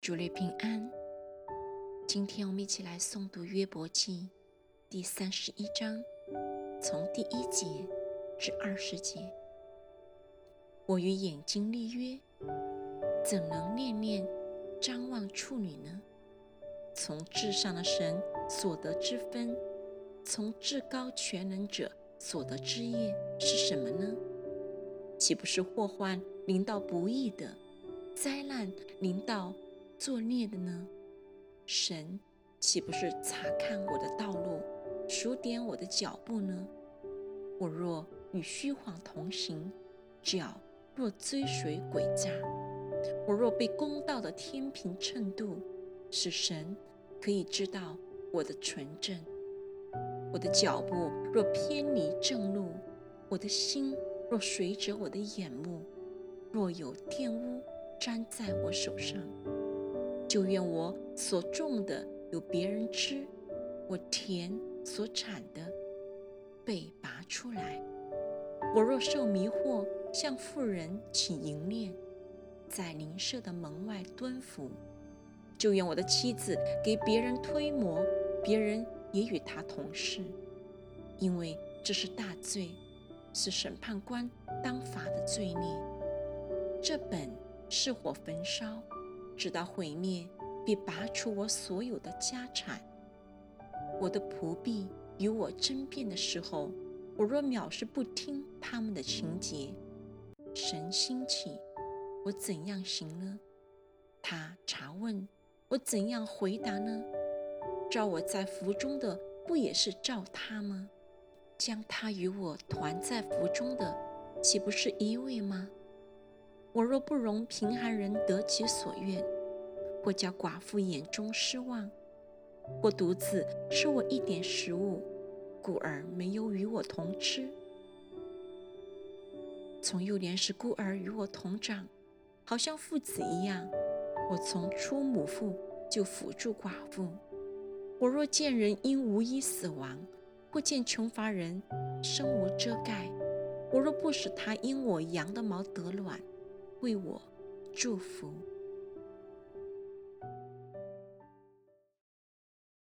主内平安。今天我们一起来诵读约伯记第三十一章，从第一节至二十节。我与眼睛立约，怎能念念张望处女呢？从至上的神所得之分，从至高全能者所得之业是什么呢？岂不是祸患临到不义的，灾难临到？作孽的呢？神岂不是查看我的道路，数点我的脚步呢？我若与虚谎同行，脚若追随诡诈，我若被公道的天平称度，使神可以知道我的纯正。我的脚步若偏离正路，我的心若随着我的眼目，若有玷污粘在我手上。就愿我所种的有别人吃，我田所产的被拔出来。我若受迷惑，向妇人起淫念，在邻舍的门外蹲伏，就愿我的妻子给别人推磨，别人也与他同事，因为这是大罪，是审判官当罚的罪孽。这本是火焚烧。直到毁灭，并拔出我所有的家产。我的仆婢与我争辩的时候，我若藐视不听他们的情节，神兴起，我怎样行呢？他查问我怎样回答呢？照我在福中的，不也是照他吗？将他与我团在福中的，岂不是一位吗？我若不容贫寒人得其所愿，或叫寡妇眼中失望，或独自吃我一点食物，故而没有与我同吃。从幼年时孤儿与我同长，好像父子一样。我从出母腹就辅助寡妇。我若见人因无衣死亡，或见穷乏人身无遮盖，我若不使他因我羊的毛得卵。为我祝福。